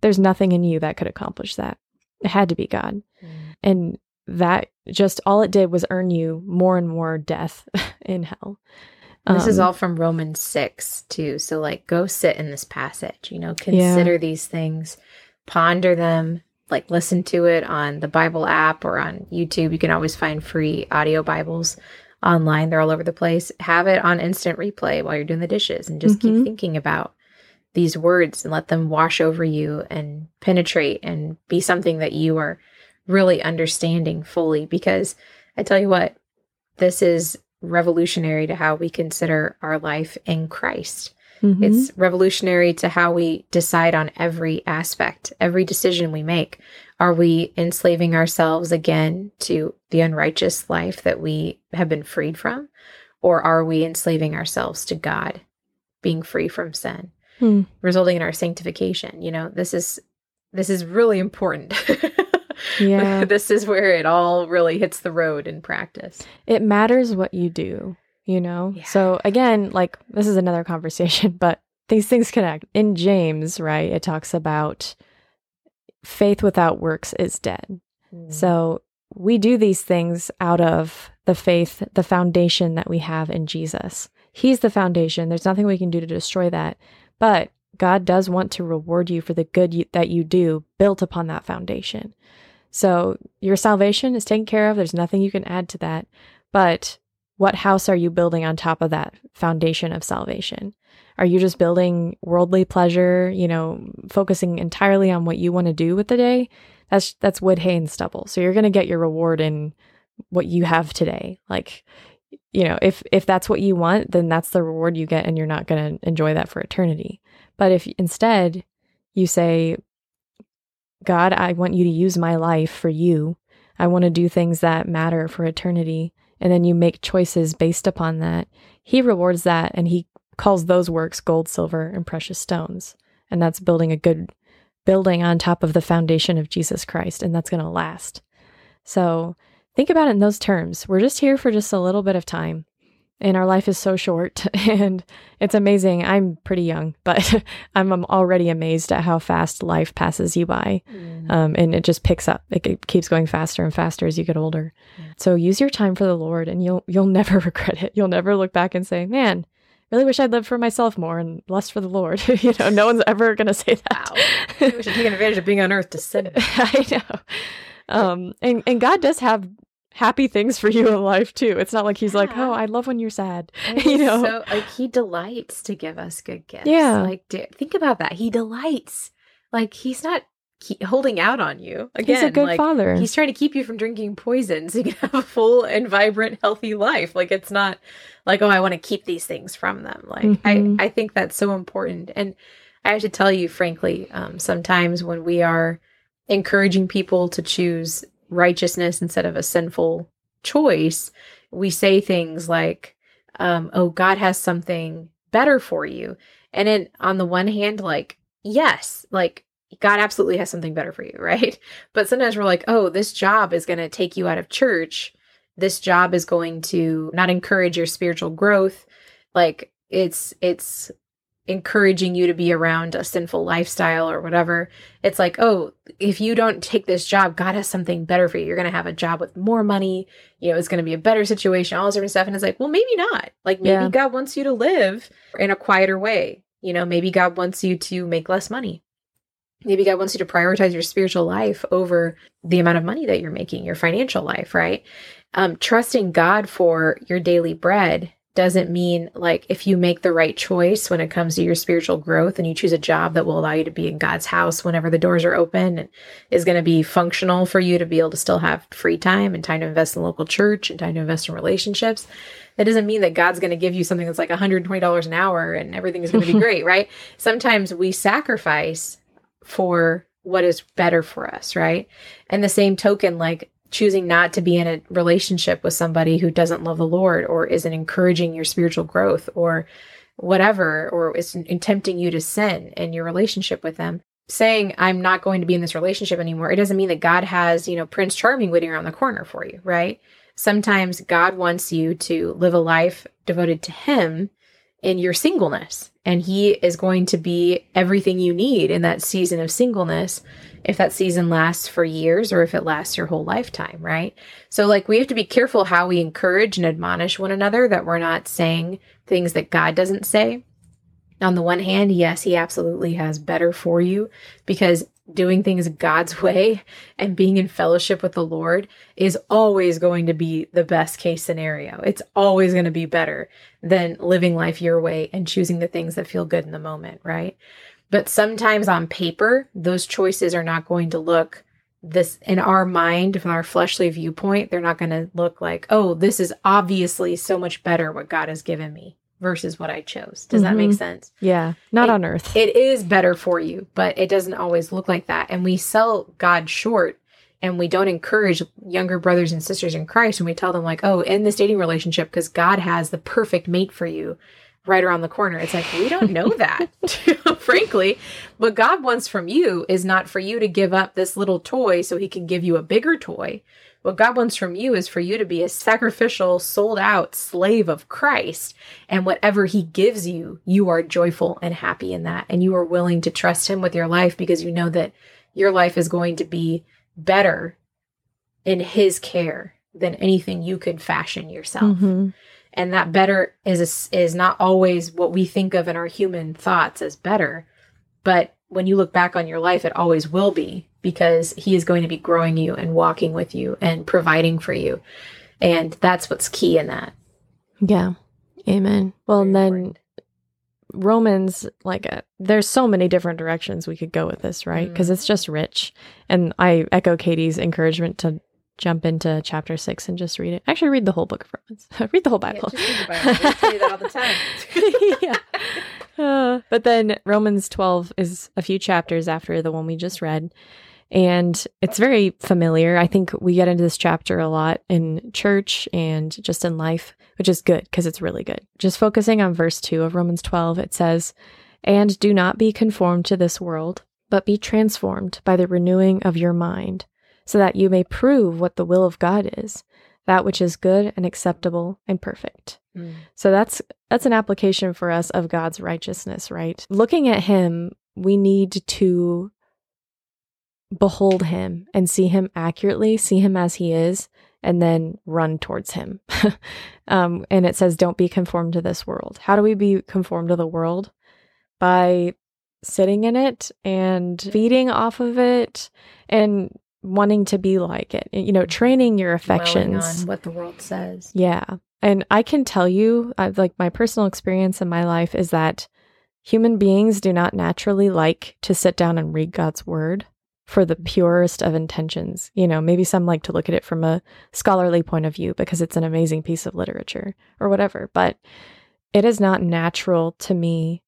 there's nothing in you that could accomplish that. It had to be God.
Mm.
And that just all it did was earn you more and more death in hell.
This is
Um,
all from Romans 6, too. So, like, go sit in this passage, you know, consider these things, ponder them, like, listen to it on the Bible app or on YouTube. You can always find free audio Bibles online, they're all over the place. Have it on instant replay while you're doing the dishes and just
Mhm.
keep thinking about these words and let them wash over you and penetrate and be something that you are really understanding fully. Because I tell you what, this is revolutionary to how we consider our life in Christ.
mhm.
It's revolutionary to how we decide on every aspect, every decision we make. Are we enslaving ourselves again to the unrighteous life that we have been freed from? Or are we enslaving ourselves to God, being free from sin,
Hmm.
resulting in our sanctification? You know, this is this is really important.
Yeah.
this is where it all really hits the road in practice.
it matters what you do, you know?
Yeah.
So again, like this is another conversation, but these things connect. In James, right, it talks about faith without works is dead. So we do these things out of the faith, the foundation that we have in Jesus. He's the foundation. There's nothing we can do to destroy that. But God does want to reward you for the good you, that you do built upon that foundation. So your salvation is taken care of. There's nothing you can add to that. But what house are you building on top of that foundation of salvation? Are you just building worldly pleasure, you know, focusing entirely on what you want to do with the day? That's that's wood, hay, and stubble. So you're gonna get your reward in what you have today. Like, you know, if if that's what you want, then that's the reward you get, and you're not gonna enjoy that for eternity. But if instead you say, God, I want you to use my life for you. I want to do things that matter for eternity. And then you make choices based upon that. He rewards that and he calls those works gold, silver, and precious stones. And that's building a good building on top of the foundation of Jesus Christ. And that's going to last. So think about it in those terms. We're just here for just a little bit of time. And our life is so short and it's amazing. I'm pretty young, but I'm I'm already amazed at how fast life passes you by
Mm.
um, and it just picks up. It, it keeps going faster and faster as you get older. So use your time for the Lord, and you'll you'll never regret it. You'll never look back and say, "Man, really wish I'd lived for myself more and less for the Lord." you know, no one's ever going to say that.
Wow. we should take advantage of being on earth to sin.
I know. Um, and and God does have happy things for you in life too. It's not like He's like, "Oh, I love when you're sad."
And
You know?
so like he delights to give us good gifts.
Yeah.
like d- think about that. He delights. Like he's not ke- holding out on you. Again,
he's a good
like,
father.
He's trying to keep you from drinking poison so you can have a full and vibrant, healthy life. Like it's not like, oh, I want to keep these things from them. Like
Mhm.
I, I think that's so important. And I have to tell you, frankly, um, sometimes when we are encouraging people to choose righteousness instead of a sinful choice, we say things like, um, oh, God has something better for you. And then on the one hand, like, yes, like God absolutely has something better for you, right? But sometimes we're like, oh, this job is going to take you out of church. This job is going to not encourage your spiritual growth. Like it's it's encouraging you to be around a sinful lifestyle or whatever. It's like, oh, if you don't take this job, God has something better for you. You're going to have a job with more money. You know, it's going to be a better situation, all this different stuff. And it's like, well, maybe not. Like maybe
Yeah.
God wants you to live in a quieter way. You know, maybe God wants you to make less money. Maybe God wants you to prioritize your spiritual life over the amount of money that you're making, your financial life, right? Um, trusting God for your daily bread doesn't mean like if you make the right choice when it comes to your spiritual growth and you choose a job that will allow you to be in God's house whenever the doors are open and is going to be functional for you to be able to still have free time and time to invest in local church and time to invest in relationships. That doesn't mean that God's going to give you something that's like $120 an hour and everything is going to be great, right? Sometimes we sacrifice for what is better for us, right? And the same token, like choosing not to be in a relationship with somebody who doesn't love the Lord or isn't encouraging your spiritual growth or whatever, or is tempting you to sin in your relationship with them. Saying, I'm not going to be in this relationship anymore, it doesn't mean that God has, you know, Prince Charming waiting around the corner for you, right? Sometimes God wants you to live a life devoted to Him in your singleness. And He is going to be everything you need in that season of singleness if that season lasts for years or if it lasts your whole lifetime, right? So, like, we have to be careful how we encourage and admonish one another that we're not saying things that God doesn't say. On the one hand, yes, He absolutely has better for you because doing things God's way and being in fellowship with the Lord is always going to be the best case scenario. It's always going to be better than living life your way and choosing the things that feel good in the moment, right? But sometimes on paper, those choices are not going to look this in our mind, from our fleshly viewpoint, they're not going to look like, oh, this is obviously so much better what God has given me versus what I chose. Does mm-hmm. that make mm-hmm. sense?
Yeah, not
it,
on earth.
It is better for you, but it doesn't always look like that. And we sell God short and we don't encourage younger brothers and sisters in Christ when we tell them, like, oh, in this dating relationship, because God has the perfect mate for you right around the corner. It's like, we don't know that, frankly. What God wants from you is not for you to give up this little toy so he can give you a bigger toy. What God wants from you is for you to be a sacrificial, sold out slave of Christ. And whatever he gives you, you are joyful and happy in that. And you are willing to trust him with your life because you know that your life is going to be better in his care than anything you could fashion yourself. Mm-hmm and that better is a, is not always what we think of in our human thoughts as better but when you look back on your life it always will be because he is going to be growing you and walking with you and providing for you and that's what's key in that
yeah amen well Very and then important. romans like uh, there's so many different directions we could go with this right because mm. it's just rich and i echo katie's encouragement to jump into chapter six and just read it. Actually, read the whole book of Romans. read the whole Bible. Yeah, read the Bible. We say that all the time. yeah. Uh, but then Romans 12 is a few chapters after the one we just read. And it's very familiar. I think we get into this chapter a lot in church and just in life, which is good because it's really good. Just focusing on verse 2 of Romans 12, it says, And do not be conformed to this world, but be transformed by the renewing of your mind so that you may prove what the will of God is, that which is good and acceptable and perfect. Mm. So that's that's an application for us of God's righteousness, right? Looking at him, we need to behold him and see him accurately, see him as he is, and then run towards him. um, and it says, don't be conformed to this world. How do we be conformed to the world? By sitting in it and feeding off of it and wanting to be like it, you know, training your affections.
on what the world says.
Yeah. And I can tell you, I've, like my personal experience in my life is that human beings do not naturally like to sit down and read God's word for the purest of intentions. You know, maybe some like to look at it from a scholarly point of view because it's an amazing piece of literature or whatever, but it is not natural to me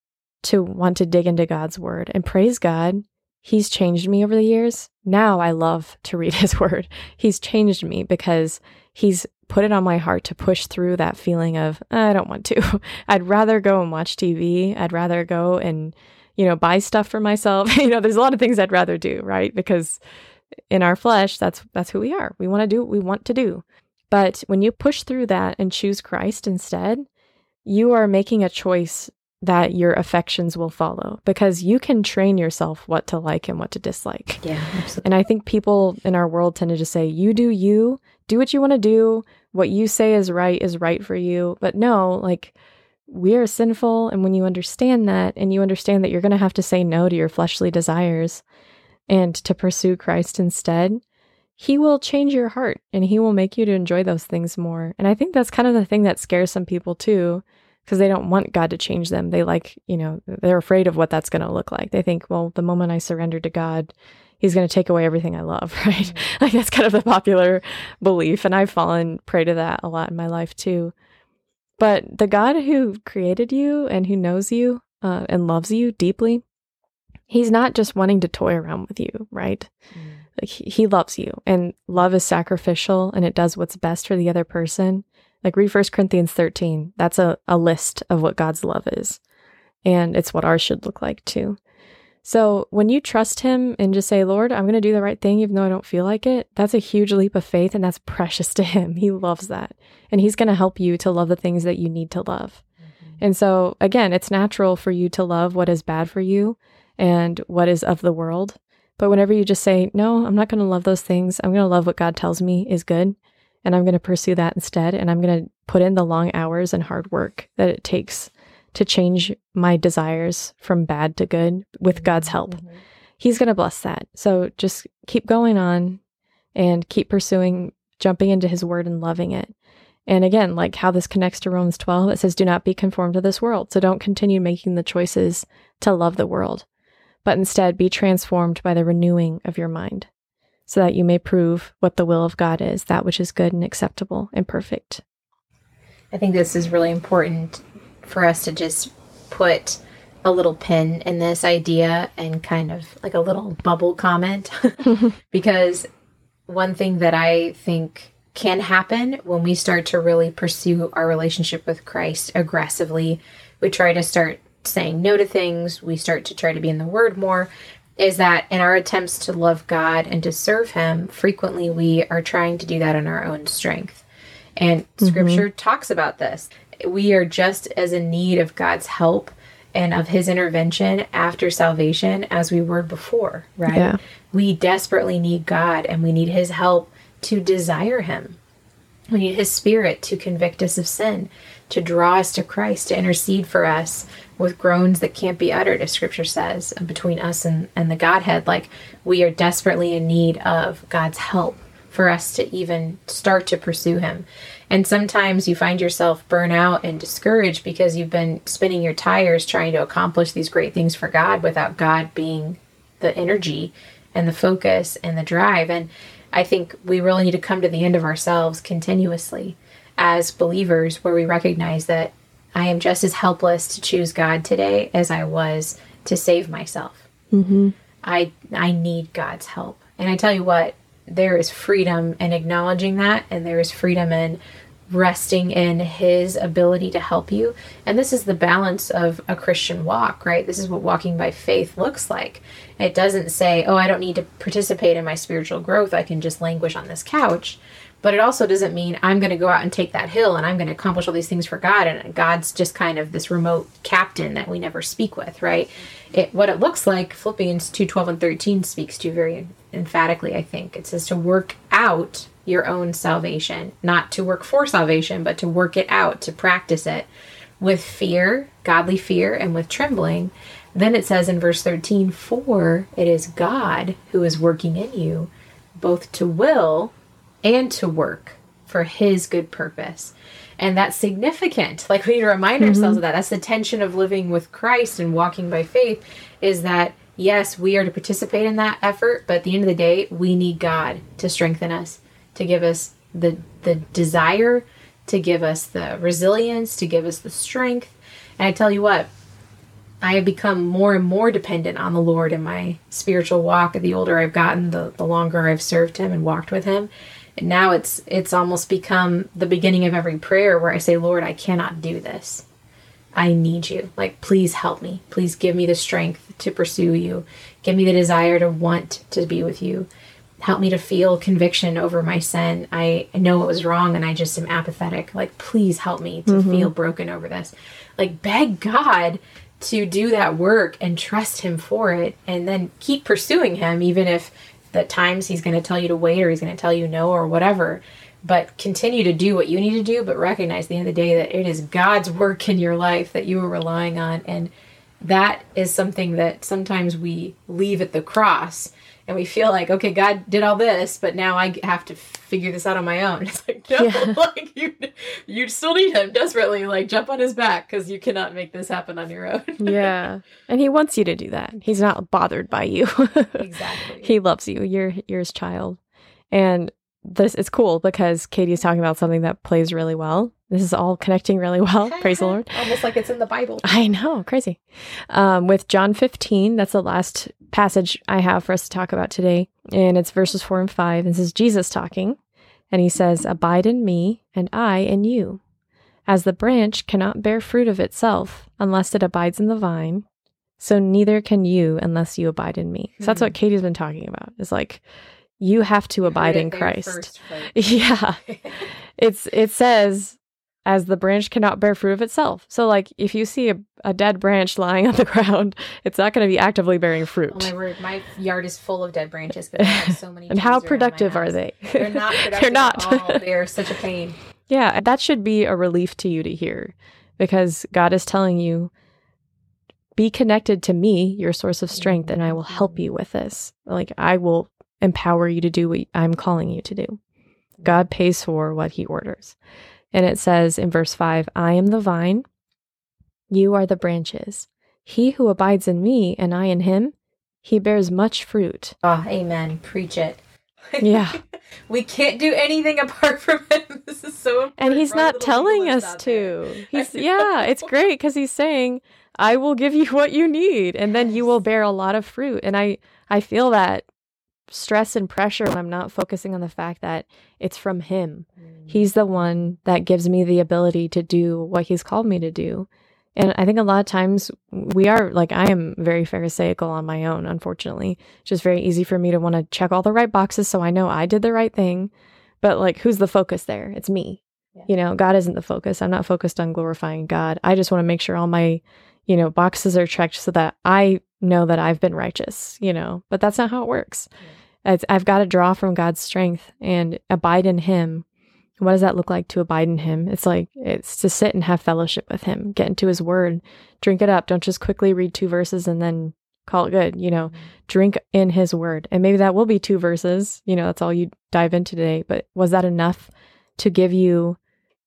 to want to dig into God's word and praise God He's changed me over the years. Now I love to read his word. He's changed me because he's put it on my heart to push through that feeling of, I don't want to. I'd rather go and watch TV. I'd rather go and, you know, buy stuff for myself. you know, there's a lot of things I'd rather do, right? Because in our flesh, that's that's who we are. We want to do what we want to do. But when you push through that and choose Christ instead, you are making a choice that your affections will follow because you can train yourself what to like and what to dislike.
Yeah, absolutely.
And I think people in our world tend to just say, you do you, do what you want to do. What you say is right is right for you. But no, like we are sinful. And when you understand that and you understand that you're going to have to say no to your fleshly desires and to pursue Christ instead, he will change your heart and he will make you to enjoy those things more. And I think that's kind of the thing that scares some people too, because they don't want God to change them. They like, you know, they're afraid of what that's going to look like. They think, well, the moment I surrender to God, he's going to take away everything I love, right? Mm-hmm. Like that's kind of the popular belief. And I've fallen prey to that a lot in my life too. But the God who created you and who knows you uh, and loves you deeply, he's not just wanting to toy around with you, right? Mm. Like he, loves you and love is sacrificial and it does what's best for the other person. Like read 1 Corinthians 13. That's a, a list of what God's love is. And it's what ours should look like too. So when you trust him and just say, Lord, I'm going to do the right thing, even though I don't feel like it, that's a huge leap of faith and that's precious to him. He loves that. And he's going to help you to love the things that you need to love. Mm-hmm. And so again, it's natural for you to love what is bad for you and what is of the world. But whenever you just say, no, I'm not going to love those things, I'm going to love what God tells me is good. And I'm going to pursue that instead. And I'm going to put in the long hours and hard work that it takes to change my desires from bad to good with God's help. Mm-hmm. He's going to bless that. So just keep going on and keep pursuing, jumping into his word and loving it. And again, like how this connects to Romans 12, it says, do not be conformed to this world. So don't continue making the choices to love the world but instead be transformed by the renewing of your mind, so that you may prove what the will of God is, that which is good and acceptable and perfect.
I think this is really important for us to just put a little pin in this idea and kind of like a little bubble comment because one thing that I think can happen when we start to really pursue our relationship with Christ aggressively, we try to start saying no to things, we start to try to be in the Word more, is that in our attempts to love God and to serve Him, frequently we are trying to do that in our own strength. And mm-hmm. Scripture talks about this. We are just as in need of God's help and of His intervention after salvation as we were before, right? Yeah. We desperately need God and we need His help to desire Him. We need His Spirit to convict us of sin, to draw us to Christ, to intercede for us, with groans that can't be uttered, as scripture says, between us and, and the Godhead. Like we are desperately in need of God's help for us to even start to pursue Him. And sometimes you find yourself burn out and discouraged because you've been spinning your tires trying to accomplish these great things for God without God being the energy and the focus and the drive. And I think we really need to come to the end of ourselves continuously as believers where we recognize that I am just as helpless to choose God today as I was to save myself. Mm-hmm. I I need God's help, and I tell you what, there is freedom in acknowledging that, and there is freedom in resting in His ability to help you. And this is the balance of a Christian walk, right? This is what walking by faith looks like. It doesn't say, "Oh, I don't need to participate in my spiritual growth. I can just languish on this couch." But it also doesn't mean I'm going to go out and take that hill and I'm going to accomplish all these things for God. And God's just kind of this remote captain that we never speak with, right? It, what it looks like, Philippians 2 12 and 13 speaks to very emphatically, I think. It says to work out your own salvation, not to work for salvation, but to work it out, to practice it with fear, godly fear, and with trembling. Then it says in verse 13, For it is God who is working in you, both to will and to work for his good purpose. And that's significant. Like we need to remind mm-hmm. ourselves of that. That's the tension of living with Christ and walking by faith is that yes, we are to participate in that effort, but at the end of the day, we need God to strengthen us, to give us the the desire, to give us the resilience, to give us the strength. And I tell you what, I have become more and more dependent on the Lord in my spiritual walk. The older I've gotten, the, the longer I've served Him and walked with Him And now it's it's almost become the beginning of every prayer where I say, Lord, I cannot do this. I need you. Like, please help me. Please give me the strength to pursue you. Give me the desire to want to be with you. Help me to feel conviction over my sin. I know it was wrong and I just am apathetic. Like, please help me to mm-hmm. feel broken over this. Like, beg God to do that work and trust Him for it and then keep pursuing Him, even if the times he's going to tell you to wait or he's going to tell you no or whatever but continue to do what you need to do but recognize at the end of the day that it is god's work in your life that you are relying on and that is something that sometimes we leave at the cross and we feel like okay god did all this but now i have to figure this out on my own it's like no
Yeah.
like you you still need him desperately like jump on his back because you cannot make this happen on your own
yeah. And he wants you to do that. He's not bothered by you.
exactly
he loves you. You're you're his child. And this is cool because Katie is talking about something that plays really well. This is all connecting really well. Praise the Lord.
almost like it's in the bible
I know, crazy. Um, with John 15, that's the last passage I have for us to talk about today. And it's verses 4 and 5. This is Jesus talking. And he says, Abide in me, and I in you. As the branch cannot bear fruit of itself unless it abides in the vine, so neither can you unless you abide in me. So that's what Katie's been talking about. Is like, you have to abide in Christ. Yeah. It's it says as the branch cannot bear fruit of itself. So like if you see a, a dead branch lying on the ground, it's not going to be actively bearing oh fruit.
Oh my word, my yard is full of dead branches because I have so many.
and how
trees around my
productive are they?
They're not productive.
They're not.
They are such a pain.
yeah, that should be a relief to you to hear because God is telling you be connected to me, your source of strength, and I will help mm-hmm. you with this. Like I will empower you to do what I'm calling you to do. God pays for what he orders. And it says in verse 5 I am the vine, you are the branches. He who abides in me and I in him, he bears much fruit.
Oh, amen. Preach it.
Yeah.
we can't do anything apart from him. This is so important.
And he's not telling us
there.
to. He's yeah, it's great because he's saying, I will give you what you need, and then you will bear a lot of fruit. And I I feel that stress and pressure when I'm not focusing on the fact that it's from him. Mm. He's the one that gives me the ability to do what he's called me to do. And I think a lot of times we are like, I am very Pharisaical on my own, unfortunately. It's just very easy for me to want to check all the right boxes so I know I did the right thing. But like, who's the focus there? It's me.
Yeah.
You know, God isn't the focus. I'm not focused on glorifying God. I just want to make sure all my, you know, boxes are checked so that I know that I've been righteous, you know, but that's not how it works. It's, I've got to draw from God's strength and abide in Him. What does that look like to abide in Him? It's like it's to sit and have fellowship with Him, get into His Word, drink it up. Don't just quickly read two verses and then call it good. You know, mm-hmm. drink in His Word, and maybe that will be two verses. You know, that's all you dive into today. But was that enough to give you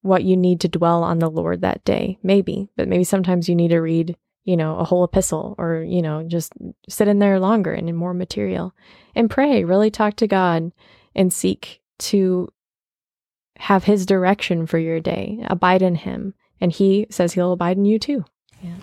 what you need to dwell on the Lord that day? Maybe, but maybe sometimes you need to read, you know, a whole epistle, or you know, just sit in there longer and in more material and pray, really talk to God and seek to have his direction for your day. Abide in him. And he says he'll abide in you too. Yeah.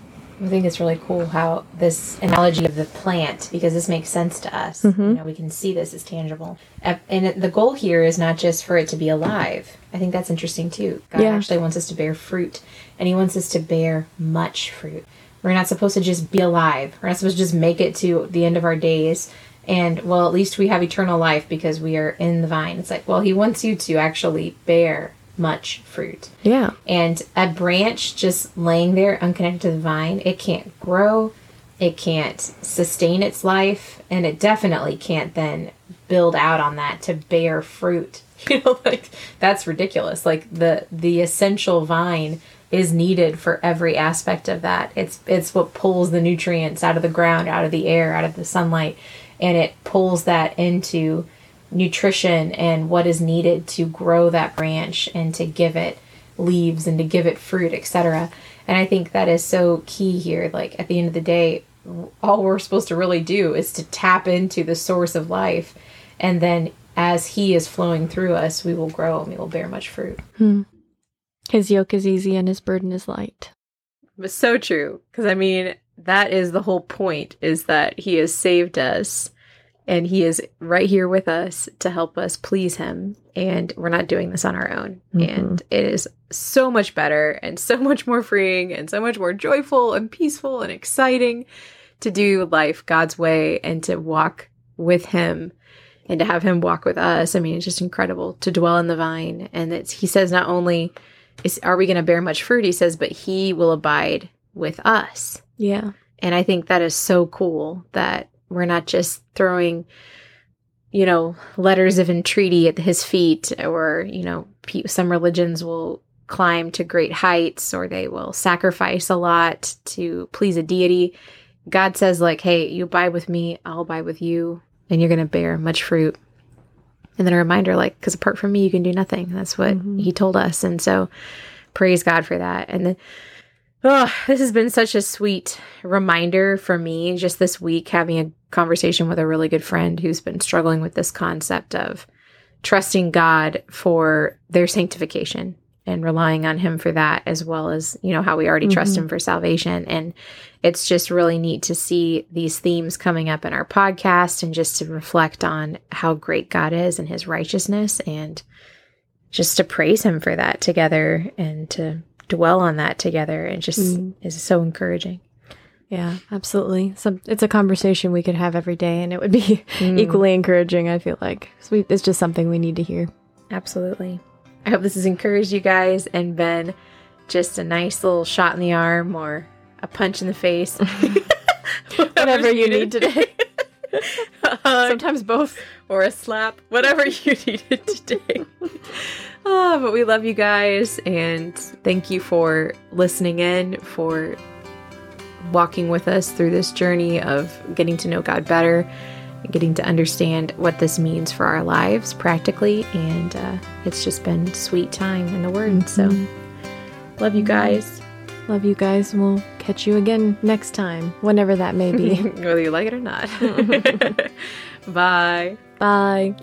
I think it's really cool how this analogy of the plant, because this makes sense to us.
Mhm.
You know, we can see this as tangible. And the goal here is not just for it to be alive. I think that's interesting too. God
Yeah.
actually wants us to bear fruit, and He wants us to bear much fruit. We're not supposed to just be alive. We're not supposed to just make it to the end of our days. And well, at least we have eternal life because we are in the vine. It's like, well, He wants you to actually bear much fruit.
Yeah.
And a branch just laying there unconnected to the vine, it can't grow, it can't sustain its life, and it definitely can't then build out on that to bear fruit. You know, like that's ridiculous. Like the the essential vine is needed for every aspect of that. It's it's what pulls the nutrients out of the ground, out of the air, out of the sunlight, and it pulls that into nutrition and what is needed to grow that branch and to give it leaves and to give it fruit, etc. And I think that is so key here. Like at the end of the day, all we're supposed to really do is to tap into the source of life, and then as He is flowing through us, we will grow and we will bear much fruit. Hmm.
His yoke is easy and his burden is light.
But so true. Because I mean, that is the whole point is that he has saved us and he is right here with us to help us please him. And we're not doing this on our own.
Mhm.
And it is so much better and so much more freeing and so much more joyful and peaceful and exciting to do life God's way and to walk with him and to have him walk with us. I mean, it's just incredible to dwell in the vine. And it's, he says, not only is, are we going to bear much fruit, he says, but he will abide with us.
Yeah.
And I think that is so cool that we're not just throwing, you know, letters of entreaty at his feet, or, you know, some religions will climb to great heights or they will sacrifice a lot to please a deity. God says, like, hey, you abide with me, I'll abide with you.
and you're going to bear much fruit. And then a reminder, like, because apart from me, you can do nothing. That's what mm-hmm. he told us. And so praise God for that. And then, oh, this has been such a sweet reminder for me just this week, having a conversation with a really good friend who's been struggling with this concept of trusting God for their sanctification and relying on him for that as well as you know how we already trust mm-hmm. him for salvation and it's just really neat to see these themes coming up in our podcast and just to reflect on how great God is and his righteousness and just to praise him for that together and to dwell on that together and just mm-hmm. is so encouraging
Yeah, absolutely. So it's a conversation we could have every day, and it would be mm. equally encouraging. I feel like so we, it's just something we need to hear.
Absolutely. I hope this has encouraged you guys and been just a nice little shot in the arm or a punch in the face.
Whatever you need today. Uh, Sometimes both.
or a slap, whatever you needed today. oh, but we love you guys and thank you for listening in, for walking with us through this journey of getting to know God better, getting to understand what this means for our lives practically. And uh, it's just been sweet time in the Word. So, love you guys,
Love you guys, we'll catch you again next time, whenever that may be.
whether you like it or not. Bye.
Bye.